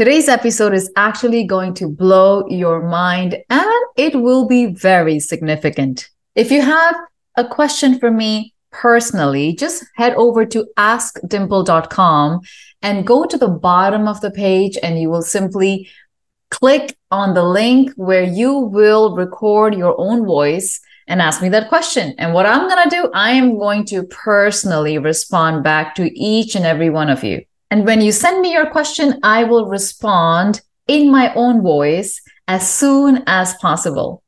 Today's episode is actually going to blow your mind and it will be very significant. If you have a question for me personally, just head over to askdimple.com and go to the bottom of the page and you will simply click on the link where you will record your own voice and ask me that question. And what I'm going to do, I am going to personally respond back to each and every one of you. And when you send me your question, I will respond in my own voice as soon as possible.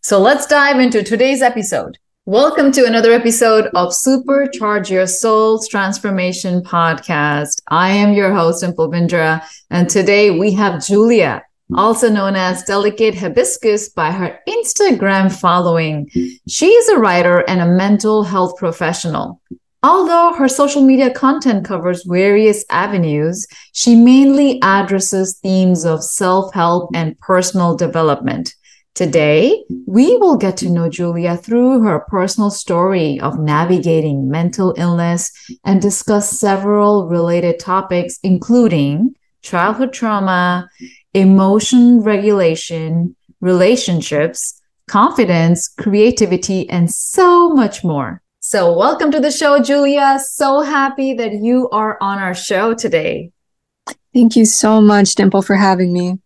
So let's dive into today's episode. Welcome to another episode of Supercharge Your Soul's Transformation podcast. I am your host, Dimple Bindra, and today we have Julia, also known as Delicate Hibiscus by her Instagram following. She is a writer and a mental health professional. Although her social media content covers various avenues, she mainly addresses themes of self help and personal development. Today, we will get to know Julia through her personal story of navigating mental illness and discuss several related topics, including childhood trauma, emotion regulation, relationships, confidence, creativity, and so much more. So, welcome to the show, Julia. So happy that you are on our show today. Thank you so much, Dimple, for having me.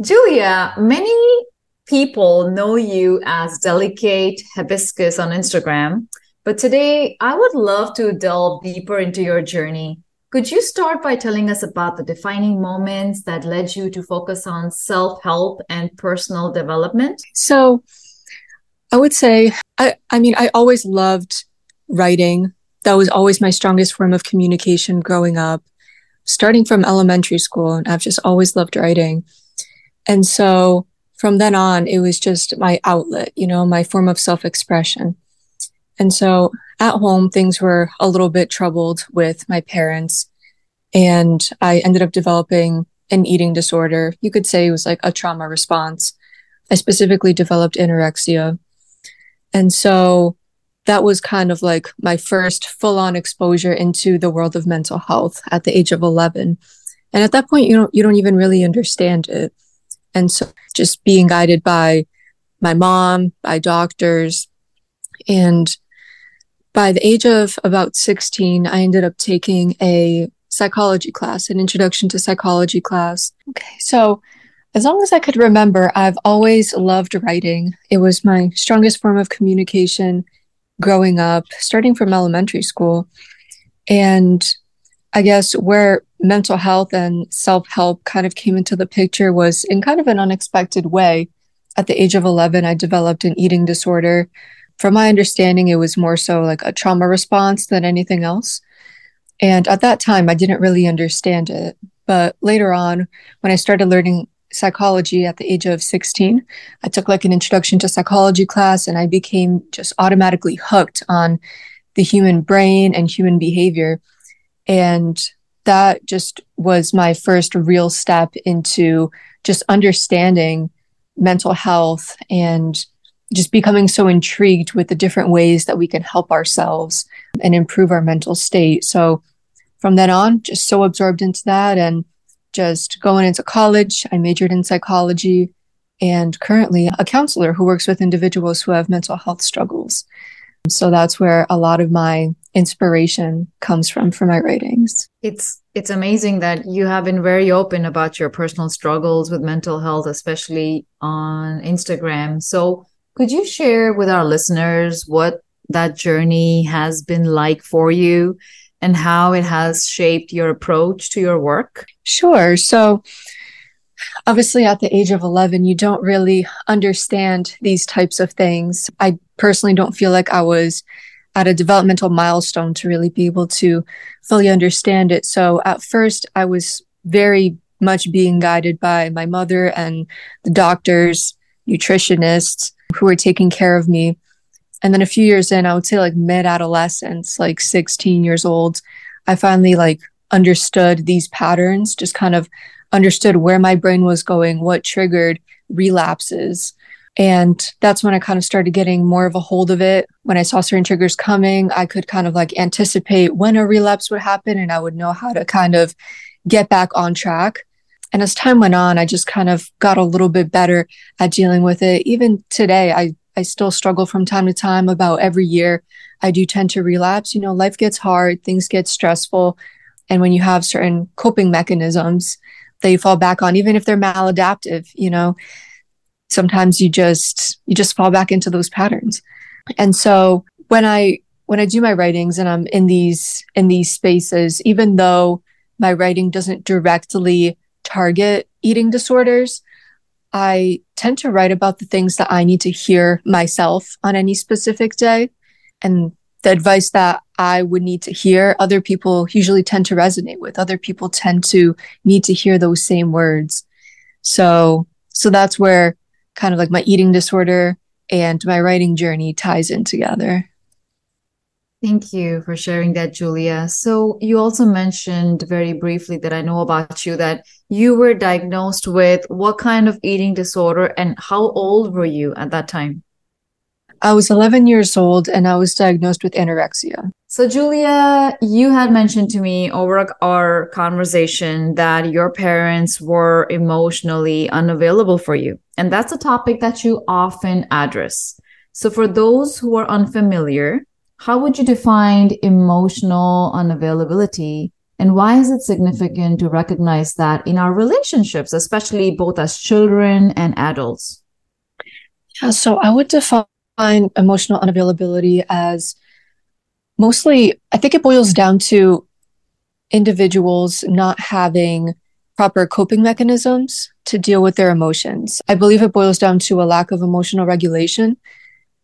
Julia, many people know you as Delicate Hibiscus on Instagram, but today I would love to delve deeper into your journey. Could you start by telling us about the defining moments that led you to focus on self help and personal development? So, I would say, I, I mean, I always loved writing. That was always my strongest form of communication growing up, starting from elementary school. And I've just always loved writing. And so from then on, it was just my outlet, you know, my form of self expression. And so at home, things were a little bit troubled with my parents. And I ended up developing an eating disorder. You could say it was like a trauma response. I specifically developed anorexia. And so that was kind of like my first full on exposure into the world of mental health at the age of 11. And at that point, you don't, you don't even really understand it. And so just being guided by my mom, by doctors. And by the age of about 16, I ended up taking a psychology class, an introduction to psychology class. Okay. So as long as I could remember, I've always loved writing. It was my strongest form of communication growing up, starting from elementary school. And I guess where mental health and self help kind of came into the picture was in kind of an unexpected way. At the age of 11, I developed an eating disorder. From my understanding, it was more so like a trauma response than anything else. And at that time, I didn't really understand it. But later on, when I started learning psychology at the age of 16. I took like an introduction to psychology class and I became just automatically hooked on the human brain and human behavior. And that just was my first real step into just understanding mental health and just becoming so intrigued with the different ways that we can help ourselves and improve our mental state. So from then on, just so absorbed into that and just going into college. I majored in psychology and currently a counselor who works with individuals who have mental health struggles. So that's where a lot of my inspiration comes from for my writings. It's it's amazing that you have been very open about your personal struggles with mental health especially on Instagram. So could you share with our listeners what that journey has been like for you and how it has shaped your approach to your work? Sure. So, obviously, at the age of 11, you don't really understand these types of things. I personally don't feel like I was at a developmental milestone to really be able to fully understand it. So, at first, I was very much being guided by my mother and the doctors, nutritionists who were taking care of me and then a few years in i would say like mid adolescence like 16 years old i finally like understood these patterns just kind of understood where my brain was going what triggered relapses. And that's when i kind of started getting more of a hold of it. When i saw certain triggers coming i could kind of like anticipate when a relapse would happen and i would know how to kind of get back on track. And as time went on, I just kind of got a little bit better at dealing with it. Even today, I, I still struggle from time to time about every year. I do tend to relapse. You know, life gets hard, things get stressful. And when you have certain coping mechanisms that you fall back on, even if they're maladaptive, you know, sometimes you just, you just fall back into those patterns. And so when I, when I do my writings and I'm in these, in these spaces, even though my writing doesn't directly target eating disorders, I tend to write about the things that I need to hear myself on any specific day. And the advice that I would need to hear, other people usually tend to resonate with. Other people tend to need to hear those same words. So, so that's where kind of like my eating disorder and my writing journey ties in together. Thank you for sharing that, Julia. So, you also mentioned very briefly that I know about you that you were diagnosed with what kind of eating disorder and how old were you at that time? I was 11 years old and I was diagnosed with anorexia. So, Julia, you had mentioned to me over our conversation that your parents were emotionally unavailable for you. And that's a topic that you often address. So, for those who are unfamiliar, how would you define emotional unavailability? And why is it significant to recognize that in our relationships, especially both as children and adults? Yeah, so I would define emotional unavailability as mostly, I think it boils down to individuals not having proper coping mechanisms to deal with their emotions. I believe it boils down to a lack of emotional regulation.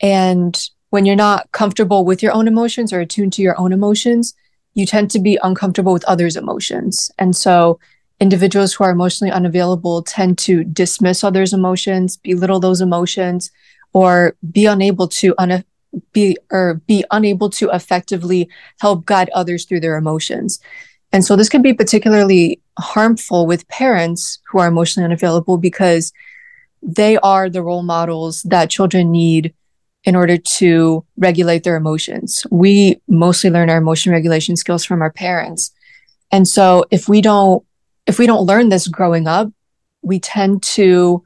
And when you're not comfortable with your own emotions or attuned to your own emotions, you tend to be uncomfortable with others' emotions. And so individuals who are emotionally unavailable tend to dismiss others' emotions, belittle those emotions, or be unable to un- be or be unable to effectively help guide others through their emotions. And so this can be particularly harmful with parents who are emotionally unavailable because they are the role models that children need in order to regulate their emotions. We mostly learn our emotion regulation skills from our parents. And so if we don't, if we don't learn this growing up, we tend to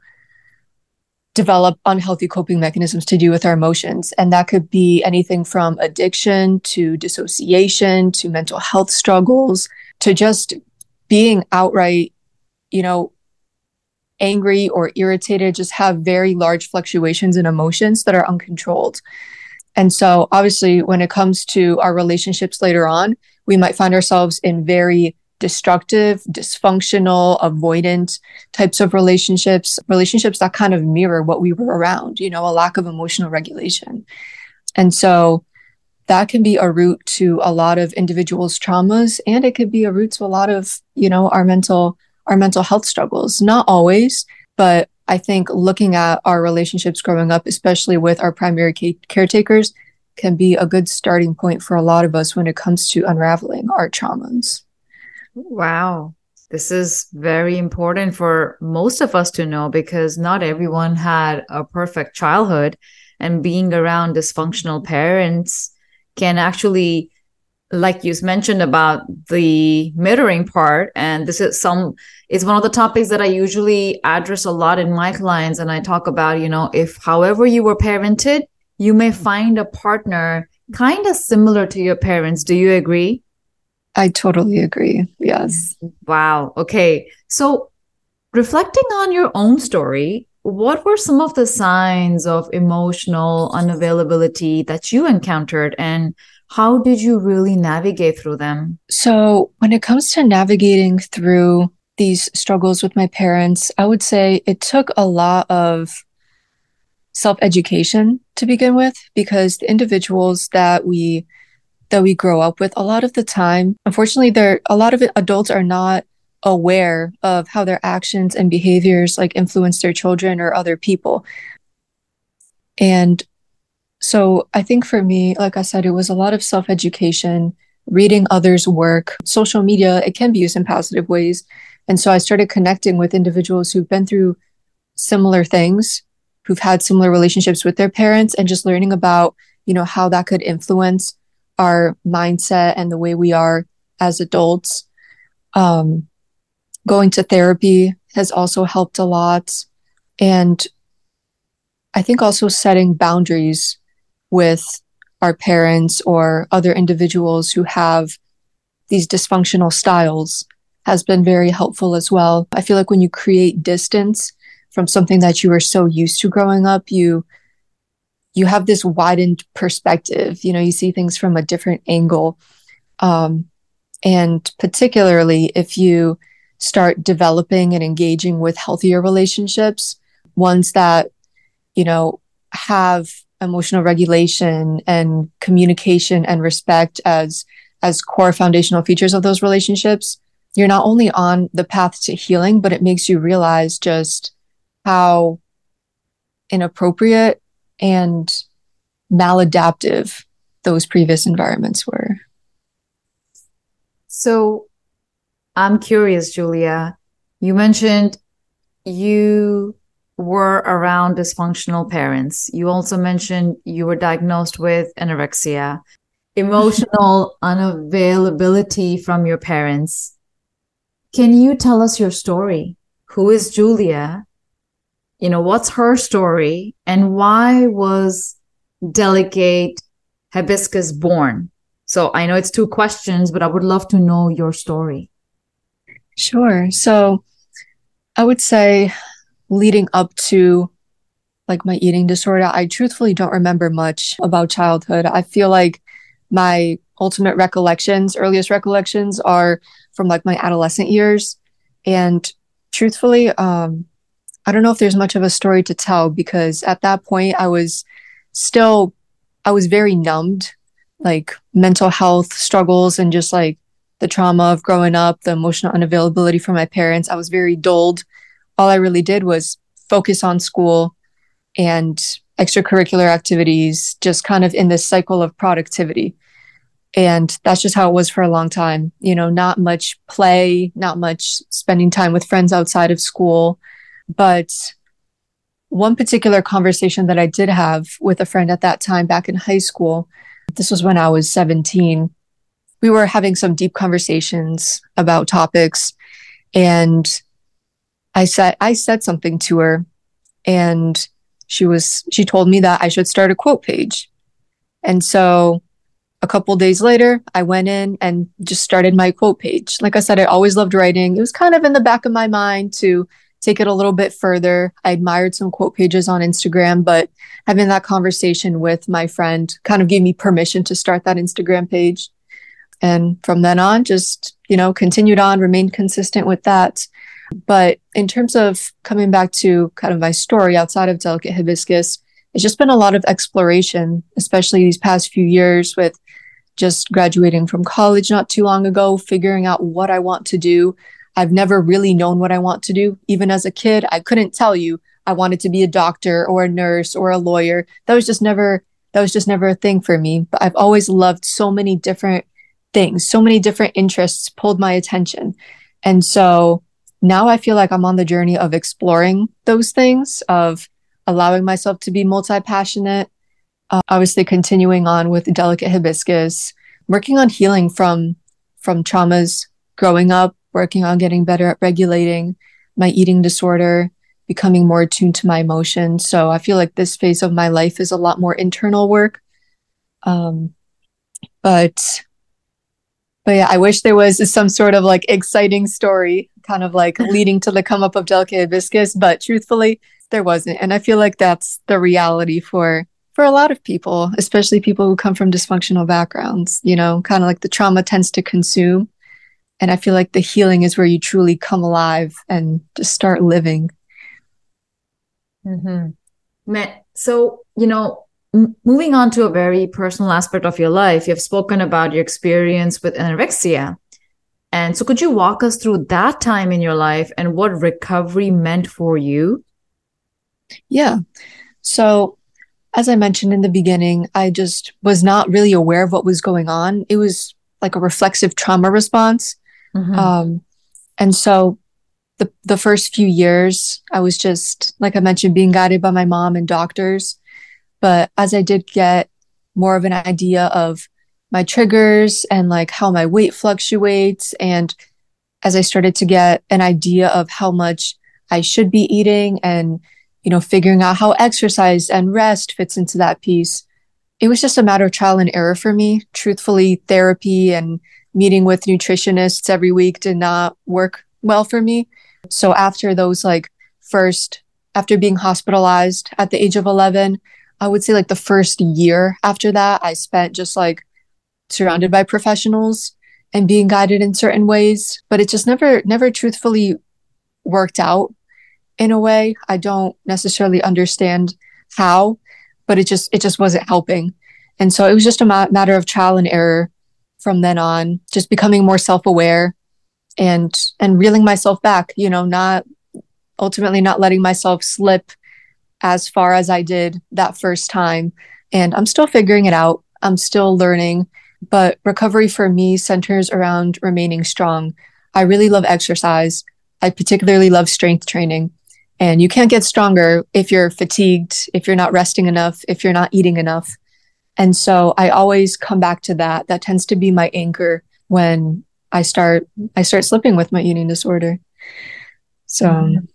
develop unhealthy coping mechanisms to do with our emotions. And that could be anything from addiction to dissociation to mental health struggles to just being outright, you know, angry or irritated just have very large fluctuations in emotions that are uncontrolled. And so, obviously, when it comes to our relationships later on, we might find ourselves in very destructive, dysfunctional, avoidant types of relationships, relationships that kind of mirror what we were around, you know, a lack of emotional regulation. And so, that can be a root to a lot of individuals' traumas, and it could be a root to a lot of, you know, our mental our mental health struggles. Not always, but I think looking at our relationships growing up, especially with our primary caretakers, can be a good starting point for a lot of us when it comes to unraveling our traumas. Wow. This is very important for most of us to know because not everyone had a perfect childhood, and being around dysfunctional parents can actually like you mentioned about the mirroring part and this is some it's one of the topics that i usually address a lot in my clients and i talk about you know if however you were parented you may find a partner kind of similar to your parents. Do you agree? I totally agree. Yes. Wow. Okay. So reflecting on your own story what were some of the signs of emotional unavailability that you encountered and how did you really navigate through them? So, when it comes to navigating through these struggles with my parents, I would say it took a lot of self education to begin with because the individuals that we that we grow up with a lot of the time unfortunately there a lot of adults are not aware of how their actions and behaviors like influence their children or other people and so I think for me, like I said, it was a lot of self education, reading others' work. Social media, it can be used in positive ways. And so I started connecting with individuals who've been through similar things, who've had similar relationships with their parents, and just learning about, you know, how that could influence our mindset and the way we are as adults. Um, going to therapy has also helped a lot. And I think also setting boundaries with our parents or other individuals who have these dysfunctional styles has been very helpful as well. I feel like when you create distance from something that you were so used to growing up, you you have this widened perspective. You know, you see things from a different angle. Um, and particularly if you start developing and engaging with healthier relationships, ones that, you know, have emotional regulation and communication and respect as as core foundational features of those relationships, you're not only on the path to healing, but it makes you realize just how inappropriate and maladaptive those previous environments were. So I'm curious, Julia. You mentioned you were around dysfunctional parents. You also mentioned you were diagnosed with anorexia, emotional unavailability from your parents. Can you tell us your story? Who is Julia? You know, what's her story and why was Delicate Hibiscus born? So I know it's two questions, but I would love to know your story. Sure. So I would say leading up to like my eating disorder, I truthfully don't remember much about childhood. I feel like my ultimate recollections, earliest recollections are from like my adolescent years. And truthfully, um, I don't know if there's much of a story to tell because at that point I was still, I was very numbed, like mental health struggles and just like the trauma of growing up, the emotional unavailability from my parents. I was very dulled all I really did was focus on school and extracurricular activities, just kind of in this cycle of productivity. And that's just how it was for a long time. You know, not much play, not much spending time with friends outside of school. But one particular conversation that I did have with a friend at that time back in high school, this was when I was 17. We were having some deep conversations about topics. And I said I said something to her and she was she told me that I should start a quote page. And so a couple days later, I went in and just started my quote page. Like I said, I always loved writing. It was kind of in the back of my mind to take it a little bit further. I admired some quote pages on Instagram, but having that conversation with my friend kind of gave me permission to start that Instagram page. And from then on, just, you know, continued on, remained consistent with that. But in terms of coming back to kind of my story outside of Delicate Hibiscus, it's just been a lot of exploration, especially these past few years with just graduating from college not too long ago, figuring out what I want to do. I've never really known what I want to do. Even as a kid, I couldn't tell you I wanted to be a doctor or a nurse or a lawyer. That was just never that was just never a thing for me. But I've always loved so many different things, so many different interests pulled my attention. And so now I feel like I'm on the journey of exploring those things, of allowing myself to be multi passionate, uh, obviously continuing on with delicate hibiscus, working on healing from from traumas growing up, working on getting better at regulating my eating disorder, becoming more attuned to my emotions. So I feel like this phase of my life is a lot more internal work. Um, but but yeah, I wish there was some sort of like exciting story kind of like leading to the come up of delicate hibiscus, but truthfully, there wasn't. And I feel like that's the reality for for a lot of people, especially people who come from dysfunctional backgrounds, you know, kind of like the trauma tends to consume. And I feel like the healing is where you truly come alive and just start living. Mm-hmm. So, you know, m- moving on to a very personal aspect of your life, you've spoken about your experience with anorexia. And so, could you walk us through that time in your life and what recovery meant for you? Yeah. So, as I mentioned in the beginning, I just was not really aware of what was going on. It was like a reflexive trauma response. Mm-hmm. Um, and so, the, the first few years, I was just, like I mentioned, being guided by my mom and doctors. But as I did get more of an idea of my triggers and like how my weight fluctuates. And as I started to get an idea of how much I should be eating and, you know, figuring out how exercise and rest fits into that piece. It was just a matter of trial and error for me. Truthfully, therapy and meeting with nutritionists every week did not work well for me. So after those like first after being hospitalized at the age of 11, I would say like the first year after that, I spent just like surrounded by professionals and being guided in certain ways, but it just never, never truthfully worked out in a way. I don't necessarily understand how, but it just, it just wasn't helping. And so it was just a ma- matter of trial and error from then on, just becoming more self aware and, and reeling myself back, you know, not ultimately not letting myself slip as far as I did that first time. And I'm still figuring it out. I'm still learning, but recovery for me centers around remaining strong. I really love exercise. I particularly love strength training. And you can't get stronger if you're fatigued, if you're not resting enough, if you're not eating enough. And so I always come back to that. That tends to be my anchor when I start I start slipping with my eating disorder. So mm-hmm.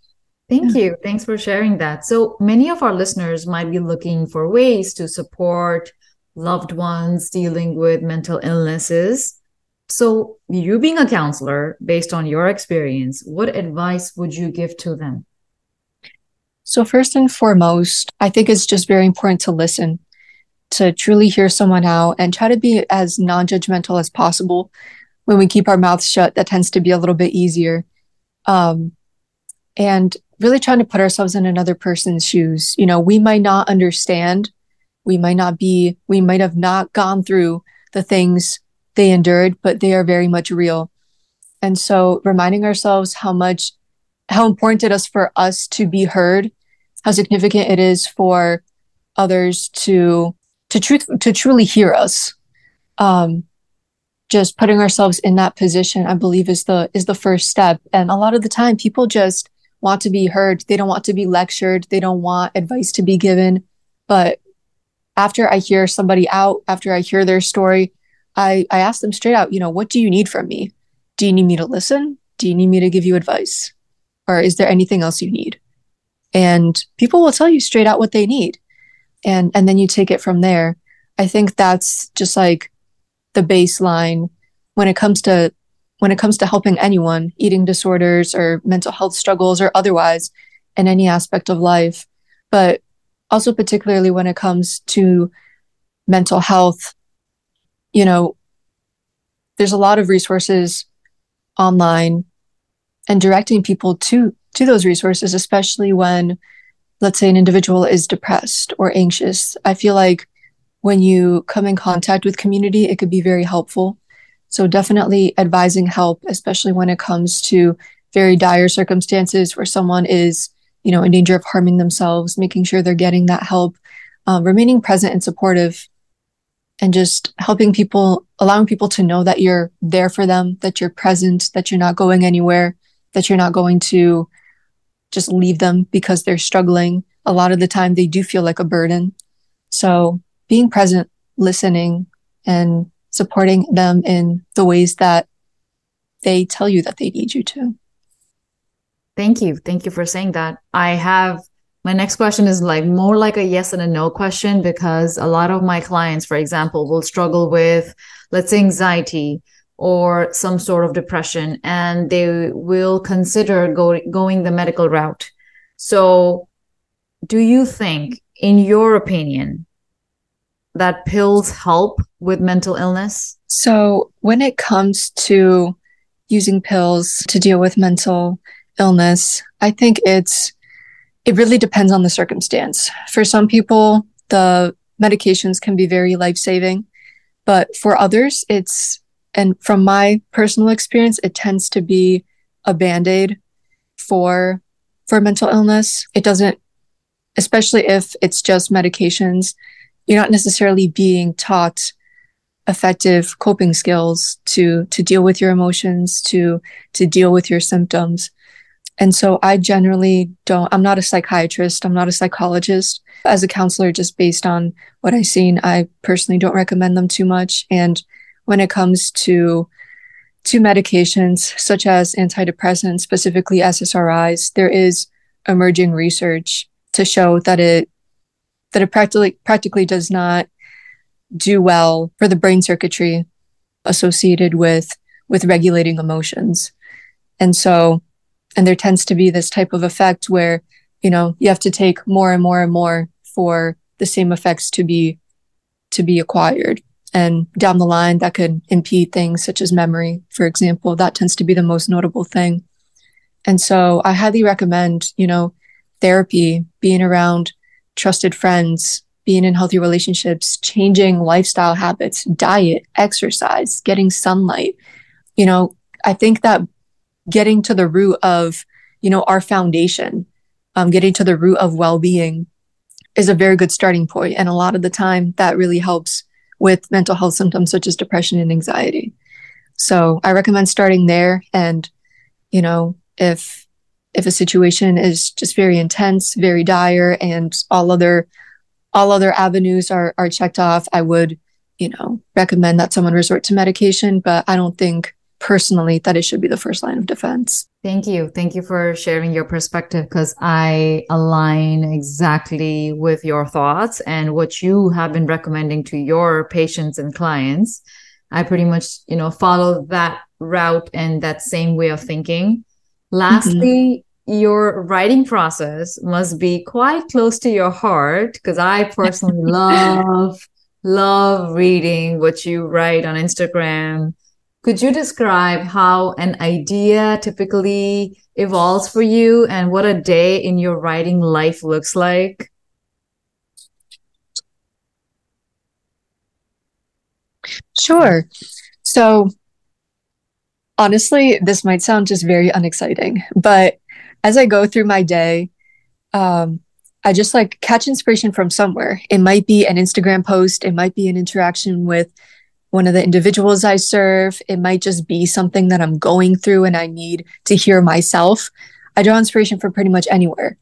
Thank you. Thanks for sharing that. So many of our listeners might be looking for ways to support loved ones dealing with mental illnesses. So, you being a counselor, based on your experience, what advice would you give to them? So, first and foremost, I think it's just very important to listen, to truly hear someone out and try to be as non judgmental as possible. When we keep our mouths shut, that tends to be a little bit easier. Um, and really trying to put ourselves in another person's shoes. You know, we might not understand, we might not be, we might have not gone through the things they endured, but they are very much real. And so reminding ourselves how much, how important it is for us to be heard, how significant it is for others to, to truth, to truly hear us. Um, just putting ourselves in that position, I believe is the, is the first step. And a lot of the time people just, want to be heard. They don't want to be lectured. They don't want advice to be given. But after I hear somebody out, after I hear their story, I, I ask them straight out, you know, what do you need from me? Do you need me to listen? Do you need me to give you advice? Or is there anything else you need? And people will tell you straight out what they need. And, and then you take it from there. I think that's just like the baseline when it comes to when it comes to helping anyone, eating disorders or mental health struggles or otherwise in any aspect of life, but also particularly when it comes to mental health, you know, there's a lot of resources online and directing people to to those resources especially when let's say an individual is depressed or anxious. I feel like when you come in contact with community it could be very helpful so definitely advising help, especially when it comes to very dire circumstances where someone is, you know, in danger of harming themselves, making sure they're getting that help, um, remaining present and supportive, and just helping people, allowing people to know that you're there for them, that you're present, that you're not going anywhere, that you're not going to just leave them because they're struggling. A lot of the time they do feel like a burden. So being present, listening, and supporting them in the ways that they tell you that they need you to. Thank you. Thank you for saying that. I have my next question is like more like a yes and a no question because a lot of my clients, for example, will struggle with, let's say, anxiety or some sort of depression, and they will consider go- going the medical route. So, do you think, in your opinion, that pills help with mental illness? So, when it comes to using pills to deal with mental illness, I think it's it really depends on the circumstance. For some people, the medications can be very life-saving, but for others, it's and from my personal experience, it tends to be a band-aid for for mental illness. It doesn't especially if it's just medications you're not necessarily being taught effective coping skills to to deal with your emotions to to deal with your symptoms. And so i generally don't i'm not a psychiatrist i'm not a psychologist. As a counselor just based on what i've seen i personally don't recommend them too much. And when it comes to to medications such as antidepressants specifically ssris there is emerging research to show that it that it practically practically does not do well for the brain circuitry associated with with regulating emotions. And so and there tends to be this type of effect where, you know, you have to take more and more and more for the same effects to be to be acquired. And down the line that could impede things such as memory, for example. That tends to be the most notable thing. And so I highly recommend, you know, therapy, being around trusted friends, being in healthy relationships, changing lifestyle habits, diet, exercise, getting sunlight. You know, I think that getting to the root of, you know, our foundation, um, getting to the root of well-being is a very good starting point. And a lot of the time that really helps with mental health symptoms such as depression and anxiety. So I recommend starting there. And, you know, if if a situation is just very intense, very dire, and all other all other avenues are are checked off, I would, you know, recommend that someone resort to medication. But I don't think personally that it should be the first line of defense. Thank you. Thank you for sharing your perspective because I align exactly with your thoughts and what you have been recommending to your patients and clients. I pretty much, you know, follow that route and that same way of thinking. Lastly, mm-hmm. Your writing process must be quite close to your heart because I personally love, love reading what you write on Instagram. Could you describe how an idea typically evolves for you and what a day in your writing life looks like? Sure. So honestly, this might sound just very unexciting, but as I go through my day, um, I just like catch inspiration from somewhere. It might be an Instagram post, it might be an interaction with one of the individuals I serve, it might just be something that I'm going through and I need to hear myself. I draw inspiration from pretty much anywhere.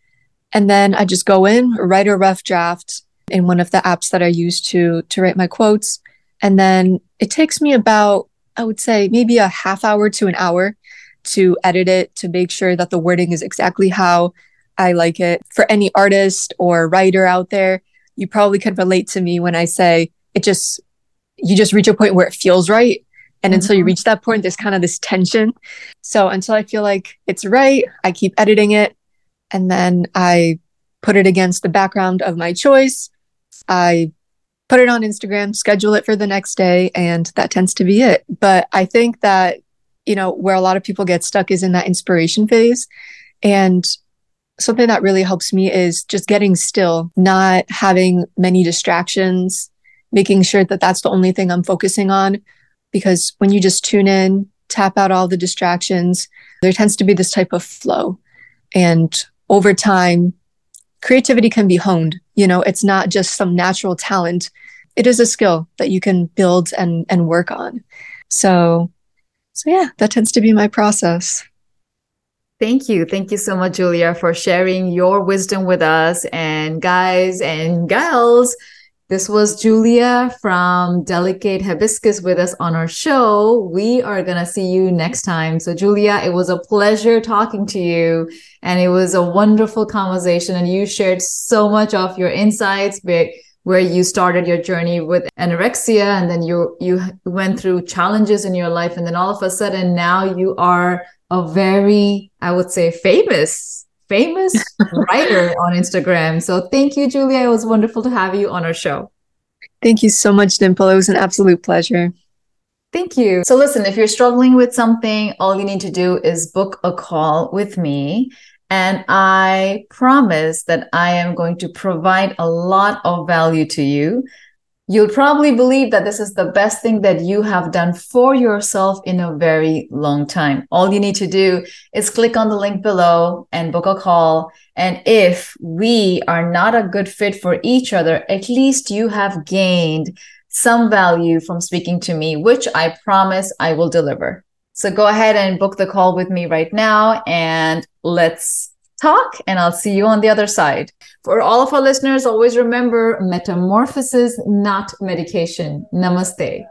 And then I just go in, write a rough draft in one of the apps that I use to to write my quotes. And then it takes me about I would say maybe a half hour to an hour to edit it to make sure that the wording is exactly how I like it. For any artist or writer out there, you probably could relate to me when I say it just, you just reach a point where it feels right. And mm-hmm. until you mm-hmm. reach that point, there's kind of this tension. So until I feel like it's right, I keep editing it. And then I put it against the background of my choice. I put it on Instagram, schedule it for the next day, and that tends to be it. But I think that, you know, where a lot of people get stuck is in that inspiration phase. And something that really helps me is just getting still, not having many distractions, making sure that that's the only thing I'm focusing on. Because when you just tune in, tap out all the distractions, there tends to be this type of flow. And over time, creativity can be honed. You know, it's not just some natural talent. It is a skill that you can build and, and work on. So, so yeah, that tends to be my process. Thank you. Thank you so much, Julia, for sharing your wisdom with us. And guys and gals, this was Julia from Delicate Hibiscus with us on our show. We are going to see you next time. So, Julia, it was a pleasure talking to you. And it was a wonderful conversation. And you shared so much of your insights where you started your journey with anorexia and then you you went through challenges in your life and then all of a sudden now you are a very i would say famous famous writer on Instagram. So thank you, Julia. It was wonderful to have you on our show. Thank you so much, Dimple. It was an absolute pleasure. Thank you. So listen, if you're struggling with something, all you need to do is book a call with me. And I promise that I am going to provide a lot of value to you you'll probably believe that this is the best thing that you have done for yourself in a very long time. All you need to do is click on the link below and book a call. And if we are not a good fit for each other, at least you have gained some value from speaking to me, which I promise I will deliver. So go ahead and book the call with me right now and let's talk, and I'll see you on the other side. For all of our listeners, always remember metamorphosis, not medication. Namaste.